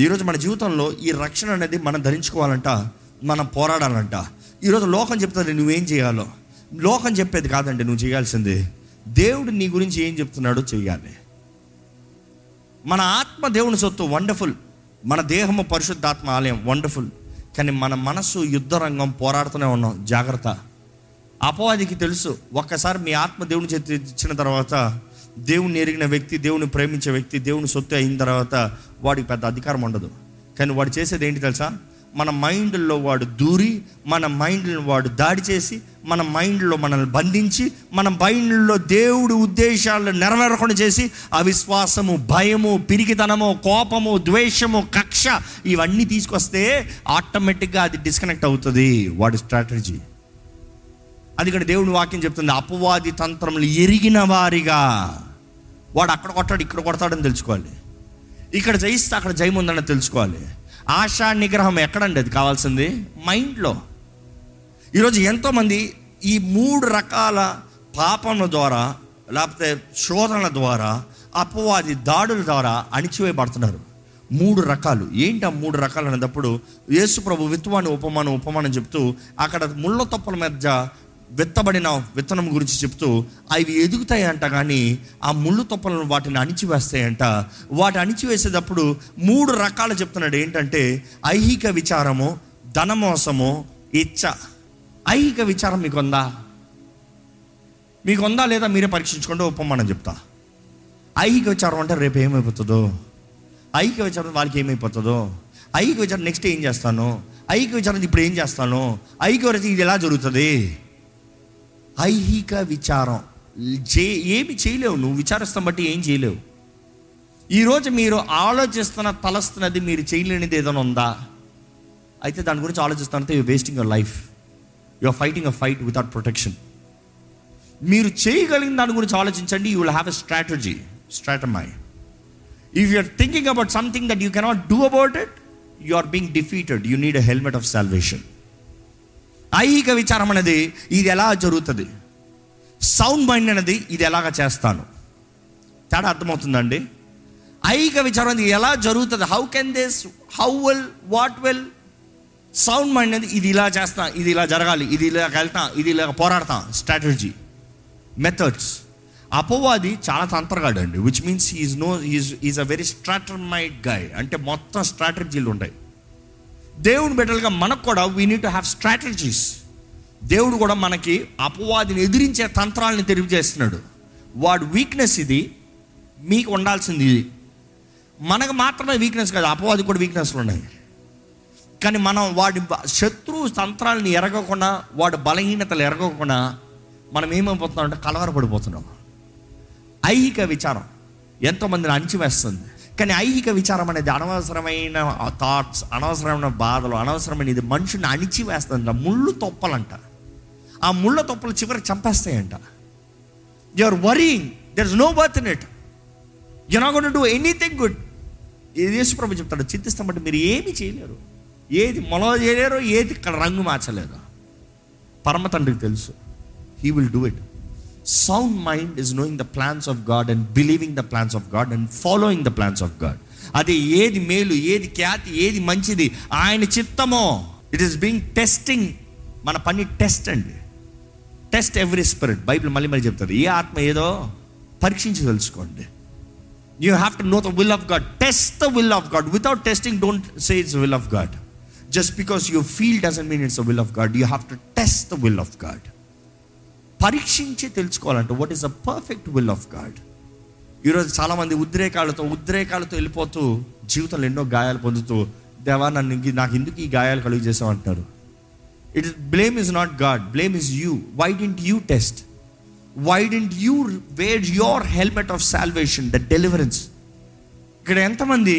ఈరోజు మన జీవితంలో ఈ రక్షణ అనేది మనం ధరించుకోవాలంట మనం పోరాడాలంట. ఈరోజు లోకం చెప్తుంది నువ్వేం చేయాలో. లోకం చెప్పేది కాదండి నువ్వు చేయాల్సింది దేవుడు నీ గురించి ఏం చెప్తున్నాడో చెయ్యాలి. మన ఆత్మ దేవుని సొత్తు వండర్ఫుల్. మన దేహము పరిశుద్ధాత్మ ఆలయం వండర్ఫుల్. కానీ మన మనస్సు యుద్ధ రంగం పోరాడుతూనే ఉన్నాం జాగ్రత్త. అపవాదికి తెలుసు ఒక్కసారి మీ ఆత్మ దేవుని చేతి ఇచ్చిన తర్వాత దేవుని ఎరిగిన వ్యక్తి దేవుని ప్రేమించే వ్యక్తి దేవుని సొత్తు అయిన తర్వాత వాడికి పెద్ద అధికారం ఉండదు. కానీ వాడు చేసేది ఏంటి తెలుసా? మన మైండ్లో వాడు దూరి మన మైండ్లో వాడు దాడి చేసి మన మైండ్లో మనల్ని బంధించి మన మైండ్లో దేవుడి ఉద్దేశాలను నెరవేరకుండా చేసి అవిశ్వాసము భయము పిరికితనము కోపము ద్వేషము కక్ష ఇవన్నీ తీసుకొస్తే ఆటోమేటిక్గా అది డిస్కనెక్ట్ అవుతుంది వాడి స్ట్రాటజీ. అది ఇక్కడ దేవుని వాక్యం చెప్తుంది అపవాది తంత్రములు ఎరిగిన వారిగా. వాడు అక్కడ కొట్టాడు ఇక్కడ కొడతాడని తెలుసుకోవాలి. ఇక్కడ జయిస్తే అక్కడ జయం ఉందని తెలుసుకోవాలి. ఆశా నిగ్రహం ఎక్కడండి అది కావాల్సింది? మైండ్లో. ఈరోజు ఎంతోమంది ఈ మూడు రకాల పాపముల ద్వారా లేకపోతే శోధనల ద్వారా అపవాది దాడుల ద్వారా అణిచివేయబడుతున్నారు. మూడు రకాలు. ఏంటి ఆ మూడు రకాలు అనేటప్పుడు యేసు ప్రభు విత్వాన్ని ఉపమానం ఉపమానం చెప్తూ అక్కడ ముళ్ళ తొప్పల మధ్య విత్తబడిన విత్తనం గురించి చెప్తూ అవి ఎదుగుతాయి అంట కానీ ఆ ముళ్ళు తొప్పలను వాటిని అణిచివేస్తాయంట. వాటి అణిచివేసేటప్పుడు మూడు రకాలు చెప్తున్నాడు. ఏంటంటే ఐహిక విచారము ధనమోసము ఇచ్చ. ఐహిక విచారం మీకు ఉందా మీకు ఉందా లేదా మీరే పరీక్షించుకుంటే ఉపమానం చెప్తా. ఐహిక విచారం అంటే రేపు ఏమైపోతుందో? ఐహిక విచారం వాళ్ళకి ఏమైపోతుందో? ఐహిక విచారం నెక్స్ట్ ఏం చేస్తాను? ఐహిక విచారం ఇప్పుడు ఏం చేస్తాను? ఐహిక విచారం ఇది ఎలా జరుగుతుంది? ఐహిక విచారం. చే ఏమి చేయలేవు నువ్వు విచారిస్తాం బట్టి ఏం చేయలేవు. ఈరోజు మీరు ఆలోచిస్తున్న తలస్తున్నది మీరు చేయలేనిది ఏదైనా ఉందా? అయితే దాని గురించి ఆలోచిస్తానంటే you wasting your life you are fighting a fight without protection మీరు చేయగలిగిన దాని గురించి ఆలోచించండి you will have a strategy స్ట్రాటమై if you are thinking about something that you cannot do about it you are being defeated you need a helmet of salvation ఐహిక విచారం అనేది ఇది ఎలా జరుగుతుంది? సౌండ్ మైండ్ అనేది ఇది ఎలాగ చేస్తాను? తేడా అర్థమవుతుందండి? ఐహిక విచారం అనేది ఎలా జరుగుతుంది? How can this how well what well sound mind అనేది ఇది ఇలా చేస్తా ఇది ఇలా జరగాలి ఇది ఇలా వెళ్తా ఇది ఇలా పోరాడతా. స్ట్రాటజీ మెథడ్స్ అపవాది చాలా తంత్రగాడు అండి which means is no is is a very స్ట్రాటమైడ్ guy అంటే మొత్తం స్ట్రాటజీలు ఉంటాయి. దేవుని బిడ్డలుగా మనకు కూడా we need to have strategies దేవుడు కూడా మనకి అపవాదిని ఎదిరించే తంత్రాలను తెలియజేస్తున్నాడు. వాడు వీక్నెస్ ఇది మీకు ఉండాల్సింది ఇది. మనకు మాత్రమే వీక్నెస్ కాదు అపవాది కూడా వీక్నెస్లు ఉన్నాయి. కానీ మనం వాడి శత్రు శత్రువు తంత్రాలను ఎరగకుండా వాడి బలహీనతలు ఎరగకుండా మనం ఏమైపోతున్నాం అంటే కలవరపడిపోతున్నాం. ఐహిక విచారం ఎంతోమందిని అణిచివేస్తుంది. కానీ ఐహిక విచారం అనేది అనవసరమైన థాట్స్ అనవసరమైన బాధలు అనవసరమైన ఇది మనుషుని అణిచివేస్తుందంట ముళ్ళు తొప్పలంట. ఆ ముళ్ళ తొప్పలు చివరికి చంపేస్తాయంట. You are worrying there is no birth in it you not gonna do anything good ఇది యేసుప్రభు చెప్తాడు చింతిస్తామంటే మీరు ఏమి చేయలేరు. ఏది మొలవ చేయలేరు ఏది ఇక్కడ రంగు మార్చలేదు. పరమ తండ్రికి తెలుసు. He will do it sound mind is knowing the plans of God and believing the plans of God and following the plans of God అది ఏది మేలు ఏది ఖ్యాతి ఏది మంచిది ఆయన చిత్తమో ఇట్ ఈస్ బీయింగ్ టెస్టింగ్ మన పని టెస్ట్ అండి టెస్ట్ ఎవ్రీ స్పిరిట్ బైబిల్ మళ్ళీ మళ్ళీ చెప్తుంది ఏ ఆత్మ ఏదో పరీక్షించి తెలుసుకోండి you have to know the will of God test the will of God without testing don't say it's will of God just because you feel doesn't mean it's the will of God you have to test the will of God పరీక్షించి తెలుసుకోవాలంటే what is the perfect will of God ఈరోజు చాలామంది ఉద్రేకాలతో ఉద్రేకాలతో వెళ్ళిపోతూ జీవితంలో ఎన్నో గాయాలు పొందుతూ దేవా నన్ను నాకు ఎందుకు ఈ గాయాలు కలుగు చేసావు అంటారు it is blame is not God blame is you why didn't you test why didn't you wear your helmet of salvation the deliverance ఇక్కడ ఎంతమంది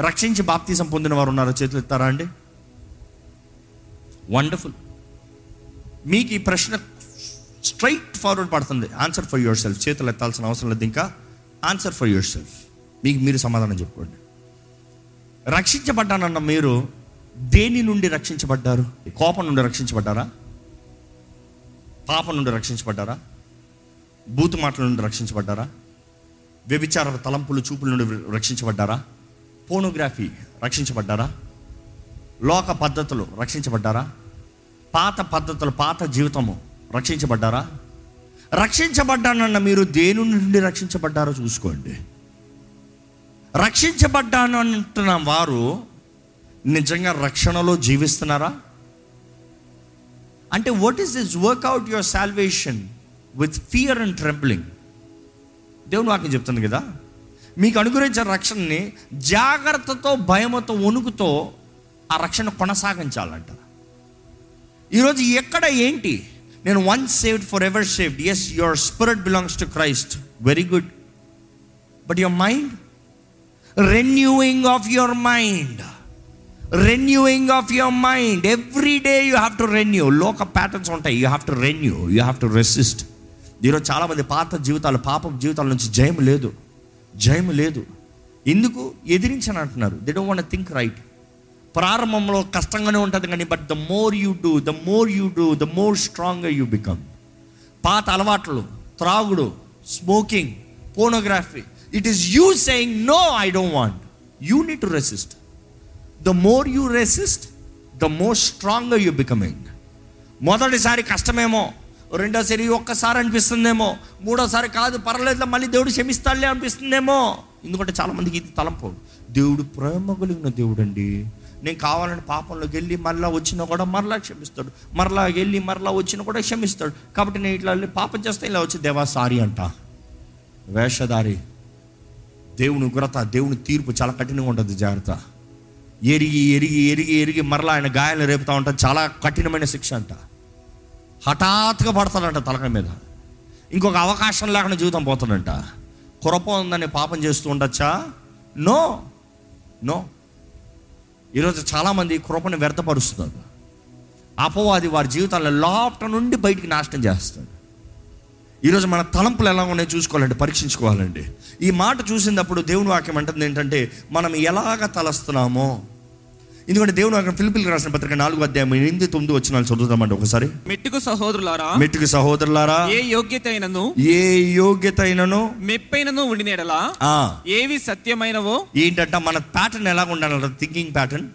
రక్షించి బాప్తీసం పొందిన వారు ఉన్నారో చేతులు ఎత్తారా అండి? వండర్ఫుల్ మీకు ఈ ప్రశ్న స్ట్రైట్ ఫార్వర్డ్ పడుతుంది. ఆన్సర్ ఫర్ యువర్ సెల్ఫ్ చేతులు ఎత్తాల్సిన అవసరం లేదు ఇంకా. ఆన్సర్ ఫర్ యువర్ సెల్ఫ్ మీకు మీరు సమాధానం చెప్పుకోండి. రక్షించబడ్డానన్న మీరు దేని నుండి రక్షించబడ్డారు? కోపం నుండి రక్షించబడ్డారా? పాపం నుండి రక్షించబడ్డారా? బూతు మాటల నుండి రక్షించబడ్డారా? వ్యభిచార తలంపులు చూపుల నుండి రక్షించబడ్డారా? పోనోగ్రఫీ రక్షించబడ్డారా? లోక పద్ధతులు రక్షించబడ్డారా? పాత పద్ధతులు పాత జీవితము రక్షించబడ్డారా? రక్షించబడ్డానన్న మీరు దేని నుండి రక్షించబడ్డారో చూసుకోండి. రక్షించబడ్డాను అంటున్న వారు నిజంగా రక్షణలో జీవిస్తున్నారా? అంటే what is this work out your salvation with fear and trembling దేవుని వాక్యం చెప్తుంది కదా? మీకు అనుగ్రహించిన రక్షణని జాగ్రత్తతో భయముతో వణుకుతో ఆ రక్షణ కొనసాగించాలంట. ఈరోజు ఎక్కడ ఏంటి? నేను one saved forever saved is your spirit belongs to Christ very good but your mind renewing of your mind renewing of your mind every day you have to renew లోక ప్యాటర్న్స్ ఉంటాయి you have to renew you have to resist ఈరోజు చాలామంది పాత జీవితాలు పాప జీవితాల నుంచి జయం లేదు జయం లేదు ఎందుకు ఎదిరించని అంటున్నారు they don't want think right ప్రారంభంలో కష్టంగానే ఉంటుంది కానీ but the more you do the more you do the more strong you become పాత అలవాట్లు త్రాగుడు smoking pornography it is you saying no I don't want you need to resist the more you resist the more strong you becoming మొదటిసారి కష్టమేమో రెండోసారి ఒక్కసారి అనిపిస్తుందేమో మూడోసారి కాదు పర్లేదు మళ్ళీ దేవుడు క్షమిస్తాడులే అనిపిస్తుందేమో. ఎందుకంటే చాలామందికి ఇది తలంపు. దేవుడు ప్రేమ కలిగిన దేవుడు అండి నేను కావాలని పాపంలోకి వెళ్ళి మరలా వచ్చినా కూడా మరలా క్షమిస్తాడు. మరలా వెళ్ళి మరలా వచ్చినా కూడా క్షమిస్తాడు. కాబట్టి నేను ఇట్లా వెళ్ళి పాపం చేస్తే ఇలా వచ్చి దేవా సారీ అంట. వేషధారి దేవుని ఉగ్రత దేవుని తీర్పు చాలా కఠినంగా ఉంటుంది జాగ్రత్త. ఎరిగి ఎరిగి ఎరిగి ఎరిగి మరలా ఆయన గాయాలు రేపుతా ఉంటాడు చాలా కఠినమైన శిక్ష అంట. హఠాత్తుగా పడతాడంట తలక మీద. ఇంకొక అవకాశం లేకుండా జీవితం పోతాడంట. కురప ఉందని పాపం చేస్తూ ఉండొచ్చా? నో. నో. ఈరోజు చాలామంది కృపను వ్యర్థపరుస్తున్నారు. అపవాది వారి జీవితాల్లో లోపట నుండి బయటికి నాశనం చేస్తాడు ఈరోజు మన తలంపులు ఎలా ఉన్నాయో చూసుకోవాలండి పరీక్షించుకోవాలండి. ఈ మాట చూసినప్పుడు దేవుని వాక్యం అంటుంది ఏంటంటే మనం ఎలాగ తలస్తున్నామో ఎందుకంటే దేవుని వాక్యం ఫిలిపిల్ రాసిన పత్రిక నాలుగు అధ్యాయం ఎనిమిది తొమ్మిది వచ్చిన చదువుతామండి ఒకసారి. మెట్టుకు సహోదరులారా మెట్టుకు సహోదరులారా ఏ యోగ్యత అయినను ఏ యోగ్యత అయినను మెప్పైనను ఉండినేడలా ఏవి సత్యమైనవో? ఏంటంట మన ప్యాటర్న్ ఎలా ఉండాలంట థింకింగ్ ప్యాటర్న్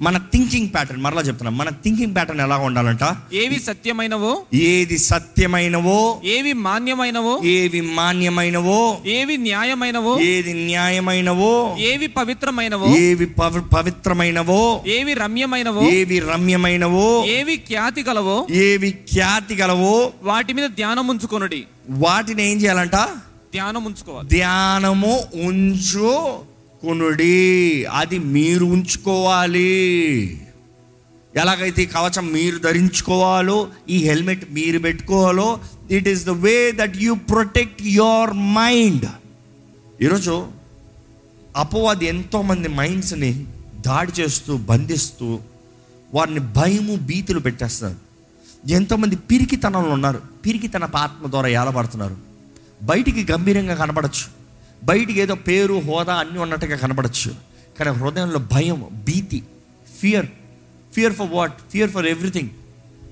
మన థింకింగ్ ప్యాటర్న్ మరలా చెప్తున్నాం మన థింకింగ్ ప్యాటర్న్ ఎలా ఉండాలంట? ఏవి సత్యమైనవో? ఏది సత్యమైనవో? ఏవి మాన్యమైనవో? ఏవి మాన్యమైనవో? ఏవి న్యాయమైనవో? ఏది న్యాయమైనవో? ఏవి పవిత్రమైనవో? ఏవి పవి- పవిత్రమైనవో? ఏవి రమ్యమైనవో? ఏవి రమ్యమైనవో? ఏవి ఖ్యాతి గలవో? ఏవి ఖ్యాతి గలవో? వాటి మీద ధ్యానం ఉంచుకొనుడి. వాటిని ఏం చేయాలంట? ధ్యానం ఉంచుకోవాలి. ధ్యానము ఉంచు. కొనుడి అది మీరు ఉంచుకోవాలి. ఎలాగైతే ఈ కవచం మీరు ధరించుకోవాలో ఈ హెల్మెట్ మీరు పెట్టుకోవాలో it is the way that you protect your mind ఈరోజు అపవాది ఎంతోమంది మైండ్స్ని దాడి చేస్తూ బంధిస్తూ వారిని భయము భీతులు పెట్టేస్తున్నారు. ఎంతోమంది పిరికితనంలో ఉన్నారు. పిరికితన ఆత్మ ద్వారా ఏలబడుతున్నారు. బయటికి గంభీరంగా కనపడచ్చు బయటికి ఏదో పేరు హోదా అన్నీ ఉన్నట్టుగా కనపడచ్చు కానీ హృదయంలో భయం భీతి fear fear for what fear for everything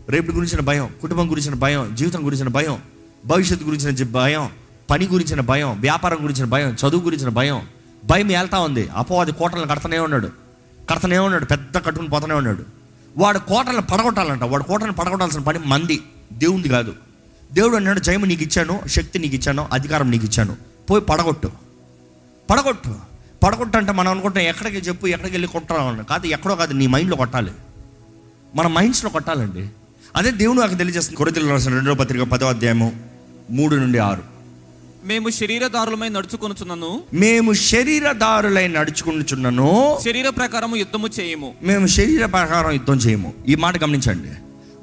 రేపు గురించిన భయం కుటుంబం గురించిన భయం జీవితం గురించిన భయం భవిష్యత్తు గురించిన భయం పని గురించిన భయం వ్యాపారం గురించిన భయం చదువు గురించిన భయం. భయం వెళ్తా ఉంది. అపవాది కోటలను కడతనే ఉన్నాడు. కడతనే ఉన్నాడు. పెద్ద కట్టుకుని పోతూనే ఉన్నాడు. వాడు కోటలను పడగొట్టాలంట. వాడు కోటలను పడగొట్టాల్సిన పని మంది. దేవుంది కాదు. దేవుడు అన్నాడు జయము నీకు ఇచ్చాను శక్తి నీకు ఇచ్చాను అధికారం నీకు ఇచ్చాను. పోయి పడగొట్టు. పడగొట్టు. పడగొట్టు అంటే మనం అనుకుంటాం ఎక్కడికి చెప్పు ఎక్కడికి వెళ్ళి కొట్టాలని కాదు ఎక్కడో కాదు నీ మైండ్లో కొట్టాలి. మన మైండ్స్లో కొట్టాలండి. అదే దేవుడు నాకు తెలియజేస్తుంది. కొరితలు రాసిన రెండో పత్రిక పదో అధ్యాయము మూడు నుండి ఆరు. మేము శరీరదారులమై నడుచుకొనుచున్నను. మేము శరీరదారులై నడుచుకుంటున్నాను శరీర ప్రకారము యుద్ధము చేయము. మేము శరీర ప్రకారం యుద్ధం చేయము. ఈ మాట గమనించండి.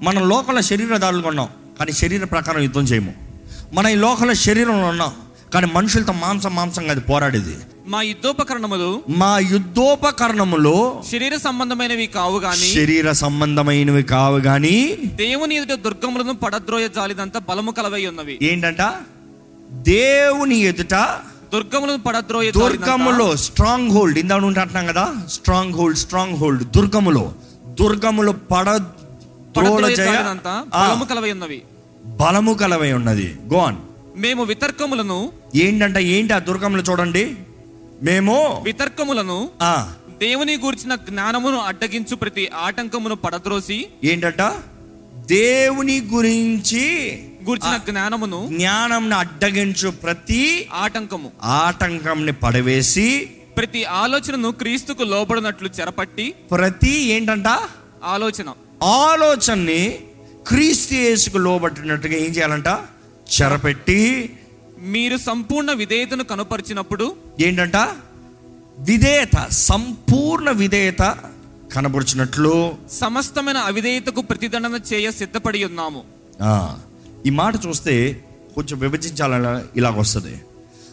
మనం లోకల శరీరదారులుగా ఉన్నాం కానీ శరీర ప్రకారం యుద్ధం చేయము. మన ఈ లోకల శరీరంలో ఉన్నాం. కానీ మనుషులతో మాంసం మాంసంగా అది పోరాడేది. మా యుద్ధోపకరణములు మా యుద్ధోపకరణములో శరీర సంబంధమైనవి కావు గాని శరీర సంబంధమైనవి కావు కానీ దేవుని ఎదుట దుర్గములను పడద్రోయ జాలిదంత బలము కలవై ఉన్నవి. ఏంటంట? దేవుని ఎదుట దుర్గములను పడద్రోయ దుర్గములో స్ట్రాంగ్ హోల్డ్ ఇందా అంటున్నాం కదా? స్ట్రాంగ్ హోల్డ్ స్ట్రాంగ్ హోల్డ్ దుర్గములో దుర్గములు పడ బలము కలవై ఉన్నవి. బలము కలవై ఉన్నది. గోన్ మేము వితర్కములను ఏంటంట ఏంటి ఆ దుర్గములు చూడండి. మేము వితర్కములను ఆ. దేవుని గూర్చిన జ్ఞానమును అడ్డగించు ప్రతి ఆటంకమును పడద్రోసి ఏంటంట? దేవుని గురించి గూర్చిన జ్ఞానమును జ్ఞానం అడ్డగించు ప్రతి ఆటంకము. ఆటంకంని పడవేసి ప్రతి ఆలోచనను క్రీస్తుకు లోబడినట్లు చెరపట్టి ప్రతి ఏంటంట? ఆలోచన. ఆలోచనని క్రీస్తు యేసుకు లోబట్టినట్టుగా ఏం చేయాలంట? చెరపెట్టి మీరు సంపూర్ణ విధేయతను కనుపరిచినప్పుడు ఏంటంట? విధేయత సంపూర్ణ విధేయత కనబరుచినట్లు సమస్తమైన అవిధేయతకు ప్రతిదండన చేయ సిద్ధపడి ఉన్నాము. ఈ మాట చూస్తే కొంచెం విభజించాలని ఇలాగ వస్తుంది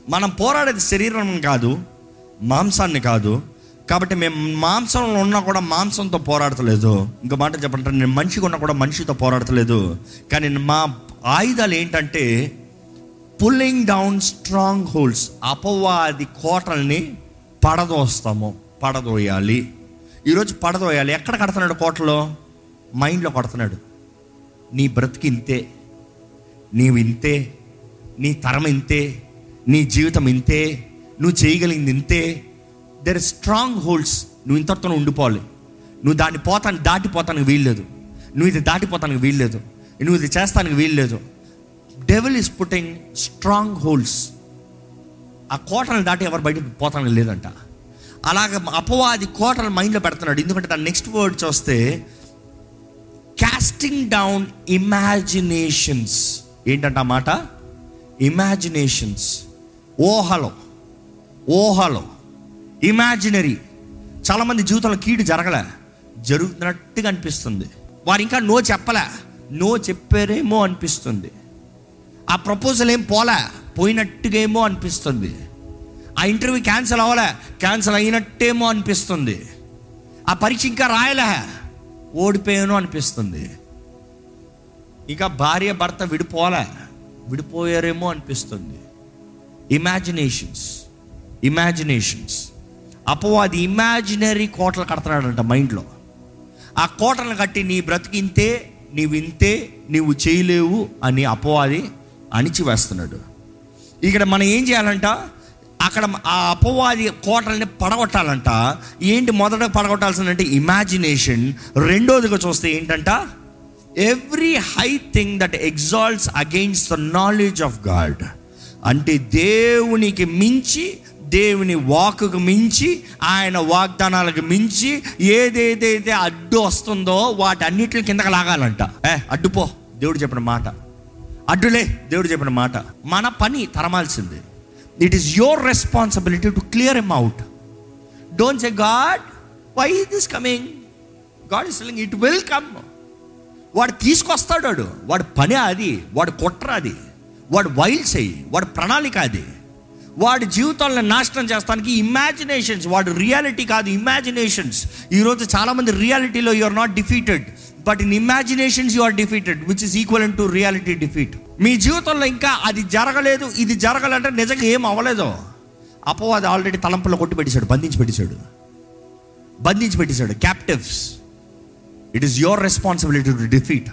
మనం పోరాడేది శరీరం కాదు మాంసాన్ని కాదు. కాబట్టి మేము మాంసంలో ఉన్నా కూడా మాంసంతో పోరాడతలేదు. ఇంకో మాట చెప్పంటే నేను మనిషిగా ఉన్నా కూడా మనిషితో పోరాడతలేదు. కానీ మా ఆయుధాలు ఏంటంటే పుల్లింగ్ డౌన్ స్ట్రాంగ్ హోల్స్ అపవాది కోటల్ని పడదోస్తాము పడదోయాలి. ఈరోజు పడదోయాలి. ఎక్కడ కడుతున్నాడు కోటలో? మైండ్లో కొడుతున్నాడు. నీ బ్రతికి ఇంతే నీవు ఇంతే నీ తరం ఇంతే నీ జీవితం ఇంతే నువ్వు చేయగలిగింది ఇంతే. దెర్ స్ట్రాంగ్ హోల్డ్స్ నువ్వు ఇంతటితో ఉండిపోవాలి. నువ్వు దాన్ని పోతాను దాటిపోతానికి వీల్లేదు. నువ్వు ఇది దాటిపోతానికి వీల్లేదు. నువ్వు ఇది చేస్తానికి వీల్లేదు. Devil is putting strongholds ఆ కోటను దాటి ఎవరు బయటకు పోతానికి లేదంట. అలాగ అపవాది కోటను మైండ్లో పెడుతున్నాడు. ఎందుకంటే దాని నెక్స్ట్ వర్డ్ చూస్తే క్యాస్టింగ్ డౌన్ ఇమాజినేషన్స్ ఏంటంట మాట? ఇమాజినేషన్స్ ఓహలో ఓహలో ఇమాజినరీ చాలామంది జీవితంలో కీడు జరగలే. జరుగుతున్నట్టుగా అనిపిస్తుంది. వారు ఇంకా నో చెప్పలే. నో చెప్పారేమో అనిపిస్తుంది. ఆ ప్రపోజల్ ఏం పోలే. పోయినట్టుగా ఏమో అనిపిస్తుంది. ఆ ఇంటర్వ్యూ క్యాన్సిల్ అవ్వలే. క్యాన్సిల్ అయినట్టేమో అనిపిస్తుంది. ఆ పరీక్ష ఇంకా రాయలే. ఓడిపోయాను అనిపిస్తుంది. ఇంకా భార్య భర్త విడిపోలే. విడిపోయారేమో అనిపిస్తుంది. ఇమాజినేషన్స్ ఇమాజినేషన్స్ అపవాది ఇమాజినరీ కోటలు కడుతున్నాడంట మైండ్లో. ఆ కోటలను కట్టి నీ బ్రతికింతే నీవు ఇంతే నీవు చేయలేవు అని అపవాది అణిచివేస్తున్నాడు. ఇక్కడ మనం ఏం చేయాలంట? అక్కడ ఆ అపవాది కోటల్ని పడగొట్టాలంట. ఏంటి మొదట పడగొట్టాల్సిందంటే ఇమాజినేషన్ రెండోదిగా చూస్తే ఏంటంట? Every high thing that exalts against the knowledge of God అంటే దేవునికి మించి దేవుని వాకుకు మించి ఆయన వాగ్దానాలకు మించి ఏదేదైతే అడ్డు వస్తుందో వాటి అన్నిటిని కిందకి లాగాలంట. ఏ అడ్డుపో. దేవుడు చెప్పిన మాట. అడ్డులే. దేవుడు చెప్పిన మాట. మన పని తరమాల్సింది. It is your responsibility to clear em out don't say God why this coming God is it will come వాడు తీసుకొస్తాడు వాడు. వాడు పని అది. వాడు కుట్ర అది. వాడు వైల్డ్స్ అయ్యి వాడు ప్రణాళిక అది. వాడి జీవితాలను నాశనం చేస్తానికి ఇమాజినేషన్స్ వాడు రియాలిటీ కాదు ఇమాజినేషన్స్ ఈరోజు చాలామంది రియాలిటీలో you are not defeated but in imaginations you are defeated which is equal to reality defeat మీ జీవితంలో ఇంకా అది జరగలేదు ఇది జరగాలంటే నిజంగా ఏం అవ్వలేదు. అపవాది ఆల్రెడీ తలంపులో కొట్టి పెట్టేశాడు బంధించి పెట్టేశాడు. బంధించి పెట్టేశాడు captives it is your responsibility to defeat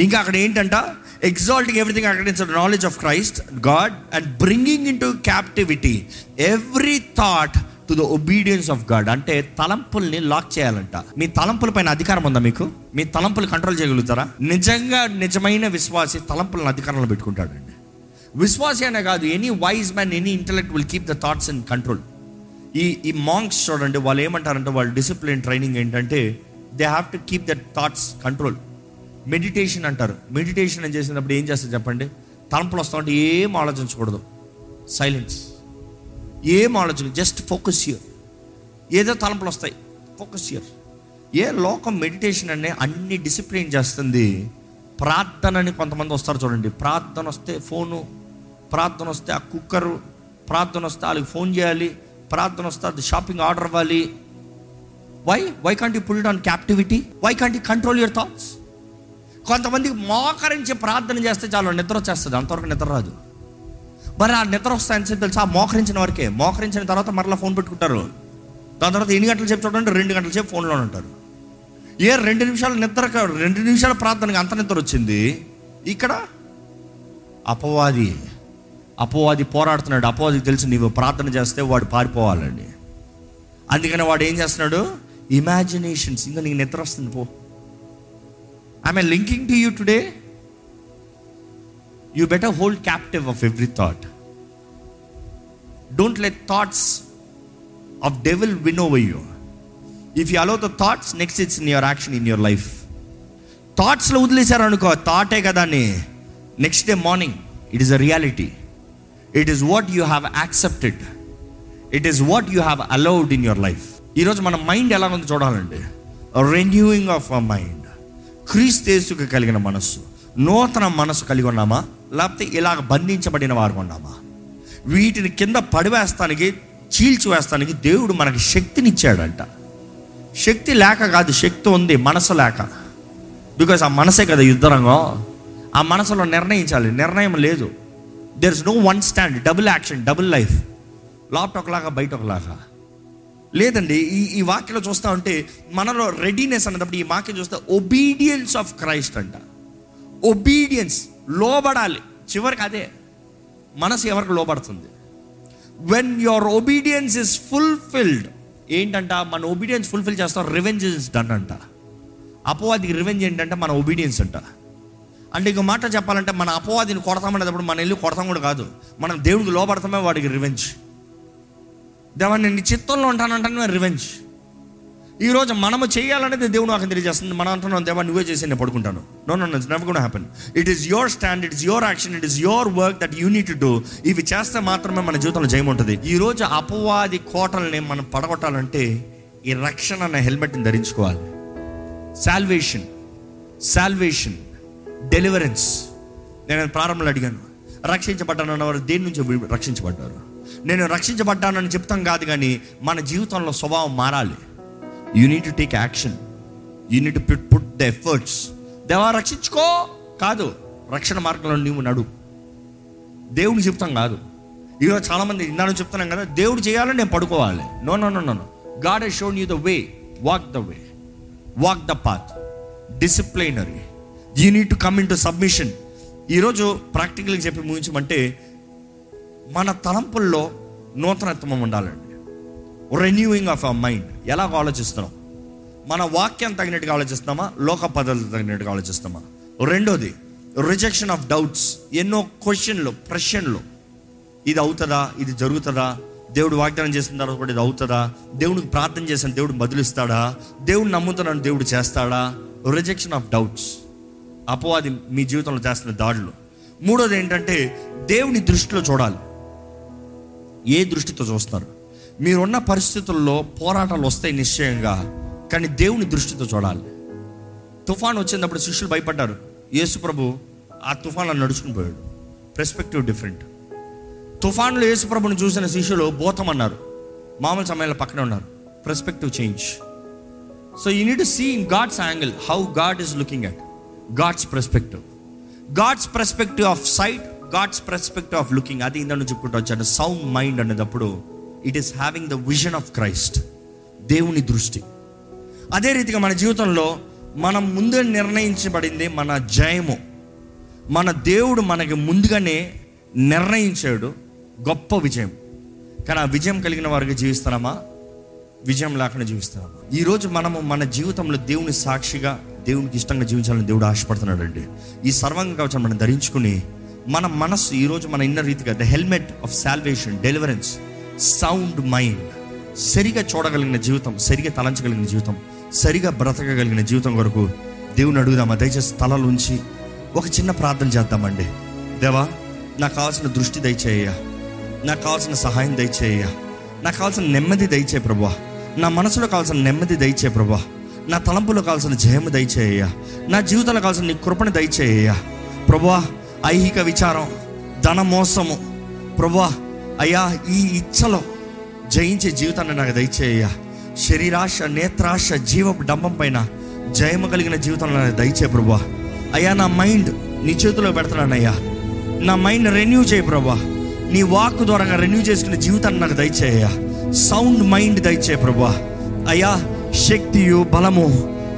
ఇంకా అక్కడ ఏంటంట exalting everything against knowledge of Christ God and bringing in to captivity every thought to the obedience of God అంటే తలంపుల్ని లాక్ చేయాలంట. మీ తలంపుల పైన అధికారం ఉందా మీకు? మీ తలంపులు కంట్రోల్ చేయగలుగుతారా? నిజంగా నిజమైన విశ్వాసి తలంపులను అధికారంలో పెట్టుకుంటాడండి. విశ్వాసి అనే కాదు any wise man any intellect will keep the thoughts in control ఈ ఈ మాంక్స్ చూడండి వాళ్ళు ఏమంటారంటే వాళ్ళ డిసిప్లిన్ ట్రైనింగ్ ఏంటంటే they have to keep that thoughts control meditation అంటారు. మెడిటేషన్ అని చేసినప్పుడు ఏం చేస్తారు చెప్పండి? తలంపులు వస్తామంటే ఏం ఆలోచించకూడదు. సైలెన్స్ ఏం ఆలోచన? జస్ట్ ఫోకస్ ఇయర్ ఏదో తలంపులు వస్తాయి. ఫోకస్ ఇయర్ ఏ లోకం మెడిటేషన్ అనే అన్ని డిసిప్లిన్ చేస్తుంది. ప్రార్థన అని కొంతమంది వస్తారు చూడండి. ప్రార్థన వస్తే ఫోను ప్రార్థన వస్తే ఆ కుక్కరు ప్రార్థన వస్తే వాళ్ళకి ఫోన్ చేయాలి ప్రార్థన వస్తే అది షాపింగ్ ఆర్డర్ ఇవ్వాలి why why can't you pull on captivity why can't you control your thoughts కొంతమందికి మోకరించి ప్రార్థన చేస్తే చాలు నిద్ర వచ్చేస్తుంది. అంతవరకు నిద్ర రాదు. మరి ఆ నిద్ర వస్తాయని చెప్పి తెలుసు? ఆ మోకరించిన వరకే మోకరించిన తర్వాత మరలా ఫోన్ పెట్టుకుంటారు. దాని తర్వాత ఎన్ని గంటలు చెప్పి చూడండి రెండు గంటల చెప్పి ఫోన్లో ఉంటారు. ఏ రెండు నిమిషాలు నిద్ర రెండు నిమిషాల ప్రార్థనకి అంత నిద్ర వచ్చింది? ఇక్కడ? అపవాది. అపవాది పోరాడుతున్నాడు. అపవాదికి తెలిసి నీవు ప్రార్థన చేస్తే వాడు పారిపోవాలండి. అందుకని వాడు ఏం చేస్తున్నాడు? ఇమాజినేషన్స్ ఇంకా నీకు నిద్ర వస్తుంది పో. I linking to you today you better hold captive of every thought don't let thoughts of devil win over you if you allow the thoughts next it's in your action in your life థాట్స్లో వదిలేశారు అనుకో థాటే కదా అని. Next day morning it is a reality it is what you have accepted it is what you have allowed in your life ఈరోజు మన mind ఎలా ఉందో చూడాలండి? రెన్యూయింగ్ ఆఫ్ అ మైండ్ క్రీస్తేసుకు కలిగిన మనస్సు. నూతన మనసు కలిగి ఉన్నామా? లేకపోతే ఇలాగ బంధించబడిన వారు ఉన్నామా? వీటిని కింద పడివేస్తానికి చీల్చివేస్తానికి దేవుడు మనకి శక్తినిచ్చాడంట. శక్తి లేక కాదు శక్తి ఉంది మనసు లేక. బికాస్ ఆ మనసే కదా యుద్ధరంగం. ఆ మనసులో నిర్ణయించాలి. నిర్ణయం లేదు. There is no one stand double action double life లోపట ఒకలాగా బయట ఒకలాగా. లేదండి ఈ ఈ వాక్యలో చూస్తా ఉంటే మనలో రెడీనెస్ అన్నప్పుడు ఈ వాక్యం చూస్తే ఒబీడియన్స్ ఆఫ్ క్రైస్ట్ అంట. ఒబీడియన్స్ లోబడాలి. చివరికి అదే మనసు ఎవరికి లోబడుతుంది? When your obedience is fulfilled ఏంటంట? మన ఒబీడియన్స్ ఫుల్ఫిల్ చేస్తాం రివెంజ్ ఇస్ డన్ అంట. అపవాదికి రివెంజ్ ఏంటంటే? మన ఒబీడియన్స్ అంట. అంటే ఇంకో మాట చెప్పాలంటే మన అపవాదిని కొడతామనేటప్పుడు మన ఇల్లు కొడతాం కూడా కాదు. మనం దేవుడికి లోపడతామే వాడికి రివెంజ్ దేవా నేను చిత్తంలో ఉంటానంటే రివెంజ్ ఈరోజు మనము చేయాలనేది దేవుడు నాకు తెలియజేస్తుంది. మనం అంటున్నాం దేవా నువ్వే చేసి నేను పడుకుంటాను. నో నో నో నెవర్ కూడా happen it is your stand it is your action it is your work that you need do ఇవి చేస్తే మాత్రమే మన జీవితంలో జయం ఉంటుంది. అపవాది కోటల్ని మనం పడగొట్టాలంటే ఈ రక్షణ అనే హెల్మెట్ని ధరించుకోవాలి. సాల్వేషన్ సాల్వేషన్ డెలివరెన్స్ నేను ప్రారంభంలో అడిగాను. రక్షించబడ్డాను అన్నవారు దేని నుంచి రక్షించబడ్డారు. నేను రక్షించబడ్డానని చెప్తాం కాదు కానీ మన జీవితంలో స్వభావం మారాలి. You need to take action you need to put put the efforts దేవా రక్షించుకో. కాదు రక్షణ మార్గంలో నీవు నడు. దేవుడికి చెప్తాం కాదు. ఈరోజు చాలామంది ఇందాక చెప్తున్నాం కదా దేవుడు చేయాలని నేను పడుకోవాలి. No no no no no God he's shown you the way walk the way walk the path disciplinary you need to come in to submission ఈరోజు ప్రాక్టికల్గా చెప్పి ముగించమంటే మన తలంపుల్లో నూతనత్వం ఉండాలండి. రెన్యూయింగ్ ఆఫ్ అవర్ మైండ్ ఎలా ఆలోచిస్తున్నాం? మన వాక్యం తగినట్టుగా ఆలోచిస్తామా లోక పద్ధతులు తగినట్టుగా ఆలోచిస్తామా రెండోది రిజెక్షన్ ఆఫ్ డౌట్స్ ఎన్నో క్వశ్చన్లు ప్రశ్నలు. ఇది అవుతుందా? ఇది జరుగుతుందా? దేవుడు వాగ్దానం చేసిన తర్వాత కూడా ఇది అవుతుందా? దేవుడికి ప్రార్థన చేసిన దేవుడు బదులిస్తాడా? దేవుడు నమ్ముతున్నాను దేవుడు చేస్తాడా? రిజెక్షన్ ఆఫ్ డౌట్స్ అపవాది మీ జీవితంలో చేస్తున్న దాడులు. మూడోది ఏంటంటే దేవుని దృష్టిలో చూడాలి. ఏ దృష్టితో చూస్తారు మీరున్న పరిస్థితుల్లో పోరాటాలు వస్తాయి నిశ్చయంగా కానీ దేవుని దృష్టితో చూడాలి. తుఫాన్ వచ్చినప్పుడు శిష్యులు భయపడ్డారు. యేసుప్రభు ఆ తుఫాన్లో నడుచుకుని పోయాడు. పెర్స్పెక్టివ్ డిఫరెంట్ తుఫాన్లో యేసుప్రభుని చూసిన శిష్యులు భూతం అన్నారు మామూలు సమయంలో పక్కనే ఉన్నారు. Perspective change so you need see in God's angle how God is looking at God's perspective God's perspective of sight God's perspective of looking అది ఇందని చెప్పుకుంటూ వచ్చాను. సౌండ్ మైండ్ అనేటప్పుడు it is having the vision of Christ దేవుని దృష్టి. అదే రీతిగా మన జీవితంలో మనం ముందే నిర్ణయించబడింది మన జయము. మన దేవుడు మనకి ముందుగానే నిర్ణయించాడు గొప్ప విజయం. కానీ ఆ విజయం కలిగిన వారికి జీవిస్తున్నామా? విజయం లేకుండా జీవిస్తున్నామా? ఈరోజు మనము మన జీవితంలో దేవుని సాక్షిగా దేవునికి ఇష్టంగా జీవించాలని దేవుడు ఆశపడుతున్నాడు అండి ఈ సర్వంగ కవచం మనం ధరించుకుని మన మనస్సు ఈరోజు మన ఇన్న రీతిగా the helmet of salvation deliverance sound mind సరిగా చూడగలిగిన జీవితం సరిగా తలంచగలిగిన జీవితం సరిగా బ్రతకగలిగిన జీవితం కొరకు దేవుని అడుగుదామా? దయచేసి తలలు ఒక చిన్న ప్రార్థన చేద్దామండి. దేవా నాకు కావాల్సిన దృష్టి దయచేయ నాకు కావాల్సిన సహాయం దయచేయ నాకు కావాల్సిన నెమ్మది దయచే ప్రభా నా మనసులో కావాల్సిన నెమ్మది దయచే ప్రభా నా తలంపులో కావాల్సిన జయము దయచేయ నా జీవితంలో కావాల్సిన నీ కృపణ దయచేయ ప్రభా ఐహిక విచారం ధన మోసము ప్రభా అయ్యా ఈ ఇచ్చలో జయించే జీవితాన్ని నాకు దయచేయ శరీరాశ నేత్రాశ జీవపు డంబం పైన జయము కలిగిన జీవితంలో నాకు దయచే ప్రభా అయ్యా నా మైండ్ నీ చేతిలో పెడతానయ్యా నా మైండ్ రెన్యూ చేయి ప్రభా నీ వాక్ ద్వారా రెన్యూ చేసుకునే జీవితాన్ని నాకు దయచేయ సౌండ్ మైండ్ దయచే ప్రభా అయ్యా శక్తియు బలము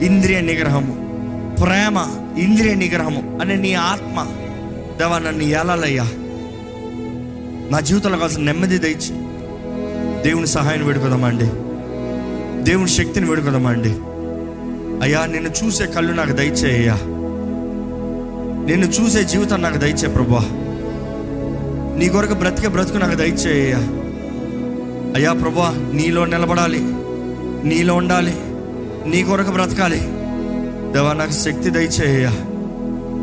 ఇంద్రియ నిగ్రహము ప్రేమ ఇంద్రియ నిగ్రహము అనే నీ ఆత్మ దేవా నన్ను ఏలాలయ్యా. నా జీవితంలో కావాల్సిన నెమ్మది దయచి దేవుని సహాయం వేడుకుందామండి. దేవుని శక్తిని వేడుకుందామా అండి అయ్యా నిన్ను చూసే కళ్ళు నాకు దయచేయ్యా నిన్ను చూసే జీవితం నాకు దయచే ప్రభా. నీ కొరకు బ్రతికే బ్రతుకు నాకు దయచేయ్యా అయ్యా. ప్రభా నీలో నిలబడాలి. నీలో ఉండాలి. నీ కొరకు బ్రతకాలి. దేవా నాకు శక్తి దయచేయ్యా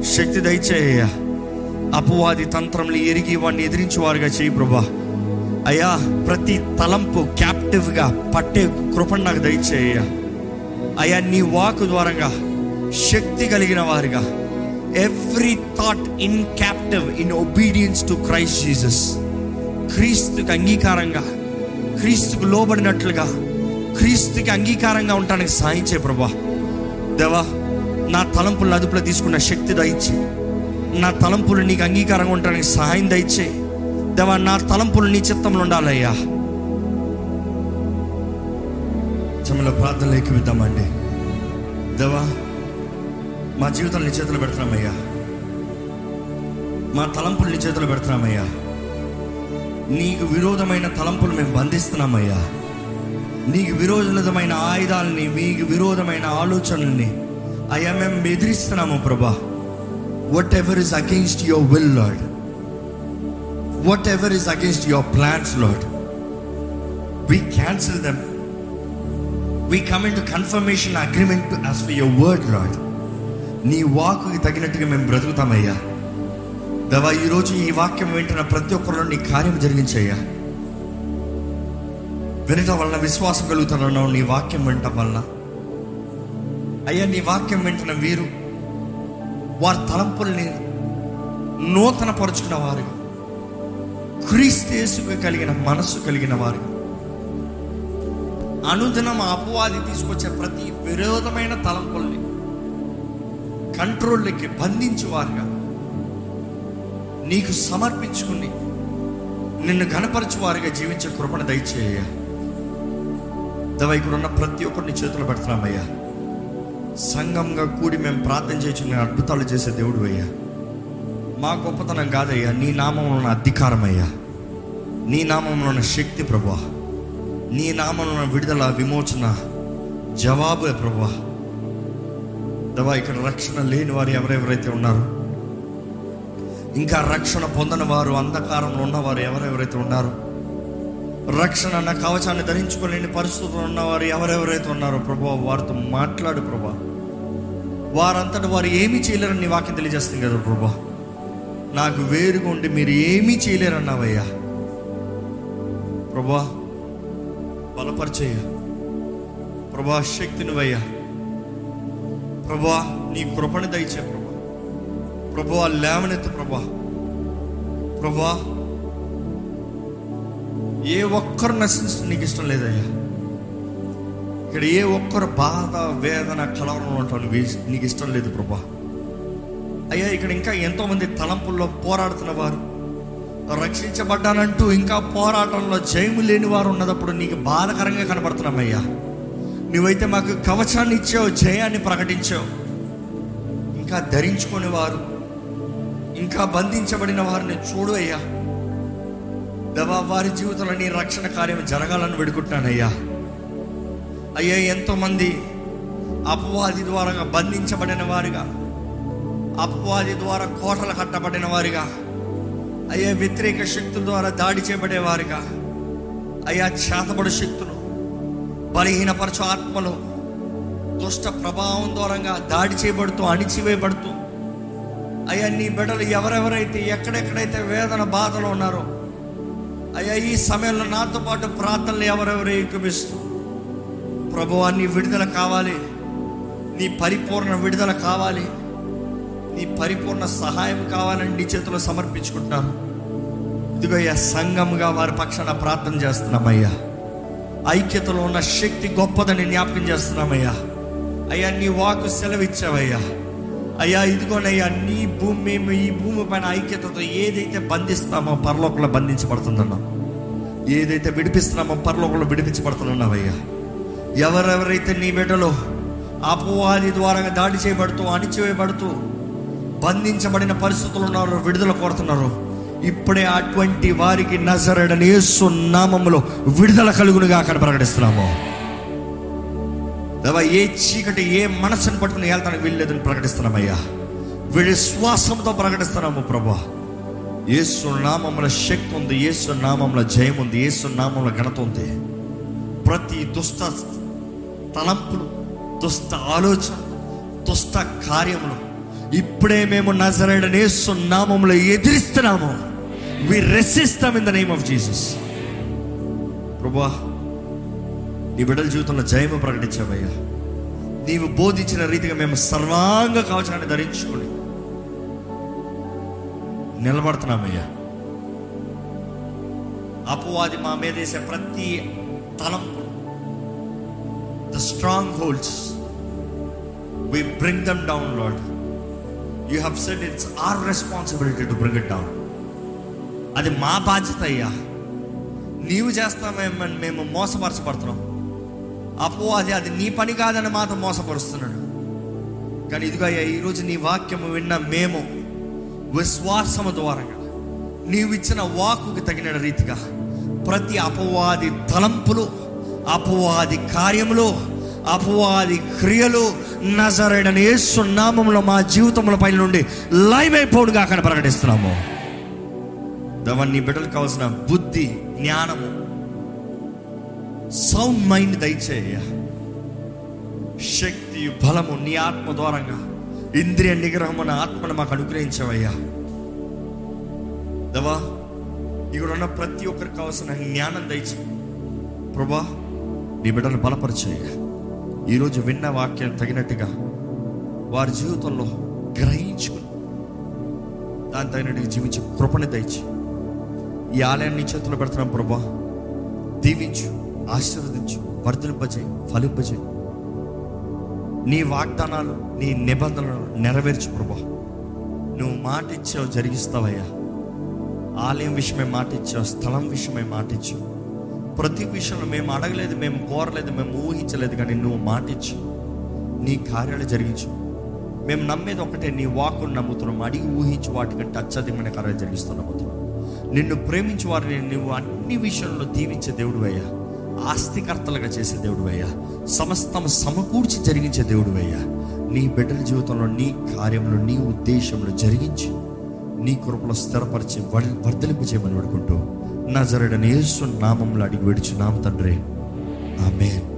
శక్తి దయచేయ్యా అపవాది తంత్రంలో ఎరిగి వాడిని ఎదిరించేవారుగా చేయి ప్రభా. అయ్యా ప్రతి తలంపు క్యాప్టివ్గా పట్టే కృపణ నాకు దయచేయ్యా. అయ్యా నీ వాక్ ద్వారంగా శక్తి కలిగిన వారుగా. Every thought in captive in obedience to Christ Jesus క్రీస్తుకి అంగీకారంగా క్రీస్తుకు లోబడినట్లుగా క్రీస్తుకి అంగీకారంగా ఉండటానికి సాయించే ప్రభా. దేవా నా తలంపులను అదుపులో తీసుకున్న శక్తి దయచేయి. నా తలంపులు నీకు అంగీకారంగా ఉండడానికి సహాయం దయచే. దేవా నా తలంపులు నీ చిత్తంలో ఉండాలయ్యా. చమలో ప్రార్థనలు ఎక్కువిద్దామండి. దేవా మా జీవితాలు నీ చేతులు పెడుతున్నామయ్యా. మా తలంపులు నీ చేతులు పెడుతున్నామయ్యా. నీకు విరోధమైన తలంపులు మేము బంధిస్తున్నామయ్యా. నీకు విరోధమైన ఆయుధాలని మీకు విరోధమైన ఆలోచనల్ని అయ్యా మేము ఎదిరిస్తున్నాము ప్రభా. Whatever is against your will lord whatever is against your plans lord we cancel them we come in to confirmation agreement as for your word lord నీ వాక్కి తగినట్టుగా మేము బ్రతుకుతామయ్యా. దవా ఈరోజు ఈ వాక్యం వింటున్న ప్రతి ఒక్కరిలో నీ కార్యం జరిగించయ్యా. వినటం వలన విశ్వాసం కలుగుతున్నావు నీ వాక్యం వినటం వలన. అయ్యా నీ వాక్యం వింటున్న వీరు వారి తలంపుల్ని నూతన పరుచుకున్న వారు క్రీస్తేసుకు కలిగిన మనస్సు కలిగిన వారు అనుదినం అపవాది తీసుకొచ్చే ప్రతి విరోధమైన తలంపుల్ని కంట్రోల్లోకి బంధించేవారుగా నీకు సమర్పించుకుని నిన్ను గణపరచువారుగా జీవించే కృపణ దయచేయ. దవ ఇక్కడ ప్రతి ఒక్కరిని చేతులు పెడుతున్నామయ్యా. సంఘంగా కూడి మేము ప్రార్థన చేయొచ్చు అద్భుతాలు చేసే దేవుడు అయ్యా. మా గొప్పతనం కాదయ్యా నీ నామంలో ఉన్న అధికారం అయ్యా. నీ నామంలో ఉన్న శక్తి ప్రభా నీ నామంలో ఉన్న విడుదల విమోచన జవాబు ప్రభా దవా ఇక్కడ రక్షణ లేని వారు ఎవరెవరైతే ఉన్నారో ఇంకా రక్షణ పొందని వారు అంధకారంలో ఉన్నవారు ఎవరెవరైతే ఉన్నారో రక్షణ అన్న కవచాన్ని ధరించుకోలేని పరిస్థితులు ఉన్నవారు ఎవరెవరైతే ఉన్నారో ప్రభా వారితో మాట్లాడు ప్రభా వారంతట వారు ఏమీ చేయలేరని నీ వాక్యం తెలియజేస్తుంది కదా ప్రభా. నాకు వేరుగా ఉండి మీరు ఏమీ చేయలేరన్నావయ్యా. ప్రభా బలపరిచేయ. ప్రభా శక్తి నువ్వయ్యా ప్రభా నీ కృపణ దయచే ప్రభా. ప్రభా లేవనెత్తు ప్రభా. ప్రభా ఏ ఒక్కరు నశించడం నీకు ఇష్టం లేదయ్యా. ఇక్కడ ఏ ఒక్కరు బాధ వేదన కలవరం ఉంటాను నీకు ఇష్టం లేదు ప్రభా. అయ్యా ఇక్కడ ఇంకా ఎంతోమంది తలంపుల్లో పోరాడుతున్న వారు. రక్షించబడ్డానంటూ ఇంకా పోరాటంలో జయము లేని వారు ఉన్నదప్పుడు నీకు బాధకరంగా కనబడుతున్నామయ్యా. నువ్వైతే మాకు కవచాన్ని ఇచ్చావు జయాన్ని ప్రకటించావు. ఇంకా ధరించుకునే వారు ఇంకా బంధించబడిన వారిని చూడు అయ్యా. దవా వారి జీవితంలో నీ రక్షణ కార్యం జరగాలని వేడుకుంటున్నానయ్యా. అయ్యే ఎంతోమంది అపవాది ద్వారా బంధించబడిన వారుగా అపవాది ద్వారా కోటలు కట్టబడిన వారిగా అయ్యా వ్యతిరేక శక్తుల ద్వారా దాడి చేయబడే వారిగా అయ్యా చేతబడి శక్తులు బలహీనపరచు ఆత్మలు దుష్ట ప్రభావం ద్వారంగా దాడి చేయబడుతూ అణిచివేయబడుతూ అయ్యా నీ బిడ్డలు ఎవరెవరైతే ఎక్కడెక్కడైతే వేదన బాధలు ఉన్నారో అయ్యా ఈ సమయంలో నాతో పాటు ప్రార్థనలు ఎవరెవరు ఏకమిస్తూ ప్రభువా నీ విడుదల కావాలి. నీ పరిపూర్ణ విడుదల కావాలి. నీ పరిపూర్ణ సహాయం కావాలని నీ చేతిలో సమర్పించుకుంటున్నాను. ఇదిగో అయ్యా సంఘంగా వారి పక్షాన ప్రార్థన చేస్తున్నామయ్యా. ఐక్యతలో ఉన్న శక్తి గొప్పదని జ్ఞాపకం చేస్తున్నామయ్యా. అయ్యా నీ వాకు సెలవిచ్చావయ్యా. అయ్యా ఇదిగోనయ్యా నీ భూమి మేము ఈ భూమి పైన ఐక్యతతో ఏదైతే బంధిస్తామో పరలోకంలో బంధించబడుతుందన్నాం. ఏదైతే విడిపిస్తున్నామో పరలోకంలో విడిపించబడుతున్నావయ్యా ఎవరెవరైతే నీ బిడ్డలో అపవాది ద్వారా దాడి చేయబడుతూ అణిచివేయబడుతూ బంధించబడిన పరిస్థితులు ఉన్నారో విడుదల కోరుతున్నారు ఇప్పుడే అటువంటి వారికి నజరడని యేసు నామములో విడుదల కలుగునుగా అక్కడ ప్రకటిస్తున్నాము. దేవా ఏ చీకటి ఏ మనసును పట్టుకుని వెళ్తానికి వీల్లేదని ప్రకటిస్తున్నామయ్యా. విశ్వాసంతో ప్రకటిస్తున్నాము ప్రభా. యేసు నామంలో శక్తి ఉంది యేసు నామంలో జయం ఉంది యేసు నామంలో ఘనత ఉంది. ప్రతి దుష్ట తలంపులు దుష్ట ఆలోచన దుష్ట కార్యములు. ఇప్పుడే మేము నజరైన సున్నామంలో ఎదిరిస్తున్నాము. We రెసిస్తాం in the name of Jesus ప్రభా నీ బిడ్డల జీవితంలో జయము ప్రకటించావయ్యా. నీవు బోధించిన రీతిగా మేము సర్వాంగ కవచాన్ని ధరించుకొని నిలబడుతున్నామయ్యా. అపవాది మా మీద వేసే ప్రతి తలంపు the strongholds we bring them down lord you have said it's our responsibility to bring it down అది మా బాధ్యత అయ్యా. నీవు చేస్తామేమని మేము మోసపరచబడుతున్నాం. అపో అది అది నీ పని కాదని మాత్రం మోసపరుస్తున్నాడు. కానీ ఇదిగో అయ్యా ఈరోజు నీ వాక్యము విన్న మేము విశ్వాసము ద్వారా నీవు ఇచ్చిన వాకుకి తగిన రీతిగా ప్రతి అపవాది తలంపులు అపవాది కార్యములు అపవాది క్రియలు నజరైన యేసు నామంలో మా జీవితంలో పైన నుండి లైవ్ అయిపోడుగా అక్కడ ప్రకటిస్తున్నాము. దవన్ నీ బిడ్డలకు కావాల్సిన బుద్ధి జ్ఞానము సౌండ్ మైండ్ దయచేయ శక్తి బలము నీ ఆత్మ ద్వారంగా ఇంద్రియ నిగ్రహం ఆత్మను మాకు అనుగ్రహించవయ్యా. దవా ఇక్కడ ఉన్న ప్రతి ఒక్కరికి కావాల్సిన జ్ఞానం దయచే ప్రభా నీ బిడ్డను బలపరిచేయ. ఈరోజు విన్న వాక్యం తగినట్టుగా వారి జీవితంలో గ్రహించుకుని దాని తగినట్టుగా జీవించి కృపణ దయచి ఈ ఆలయాన్ని చేతులు పెడుతున్నాం ప్రభా. దీవించు ఆశీర్వదించు వర్ధలింపజేయి ఫలింపజేయి. నీ వాగ్దానాలు నీ నిబంధనలు నెరవేర్చు ప్రభా. నువ్వు మాట ఇచ్చావు జరిగిస్తావయ్యా. ఆలయం విషయమే మాట ఇచ్చావు స్థలం విషయమే మాట ఇచ్చావు ప్రతి విషయంలో మేము అడగలేదు మేము కోరలేదు మేము ఊహించలేదు కానీ నువ్వు మాటించు నీ కార్యాలు జరిగించు. మేము నమ్మేది ఒకటే నీ వాకును నమ్ముతున్నాం. అడిగి ఊహించి వాటికంటే అత్యధికమైన కార్యాలు జరిగిస్తాం నమ్ముతున్నాం నిన్ను ప్రేమించి వారిని నువ్వు అన్ని విషయంలో దీవించే దేవుడు అయ్యా ఆస్తికర్తలుగా చేసే దేవుడు అయ్యా సమస్తం సమకూర్చి జరిగించే దేవుడు అయ్యా నీ బిడ్డల జీవితంలో నీ కార్యంలో నీ ఉద్దేశంలో జరిగించి. నీ కృపలో స్థిరపరిచి వర్ధలింపు చేయమని పడుకుంటూ నా యేసు నామంలో అడిగి విడిచి నామ తండ్రి. ఆమెన్.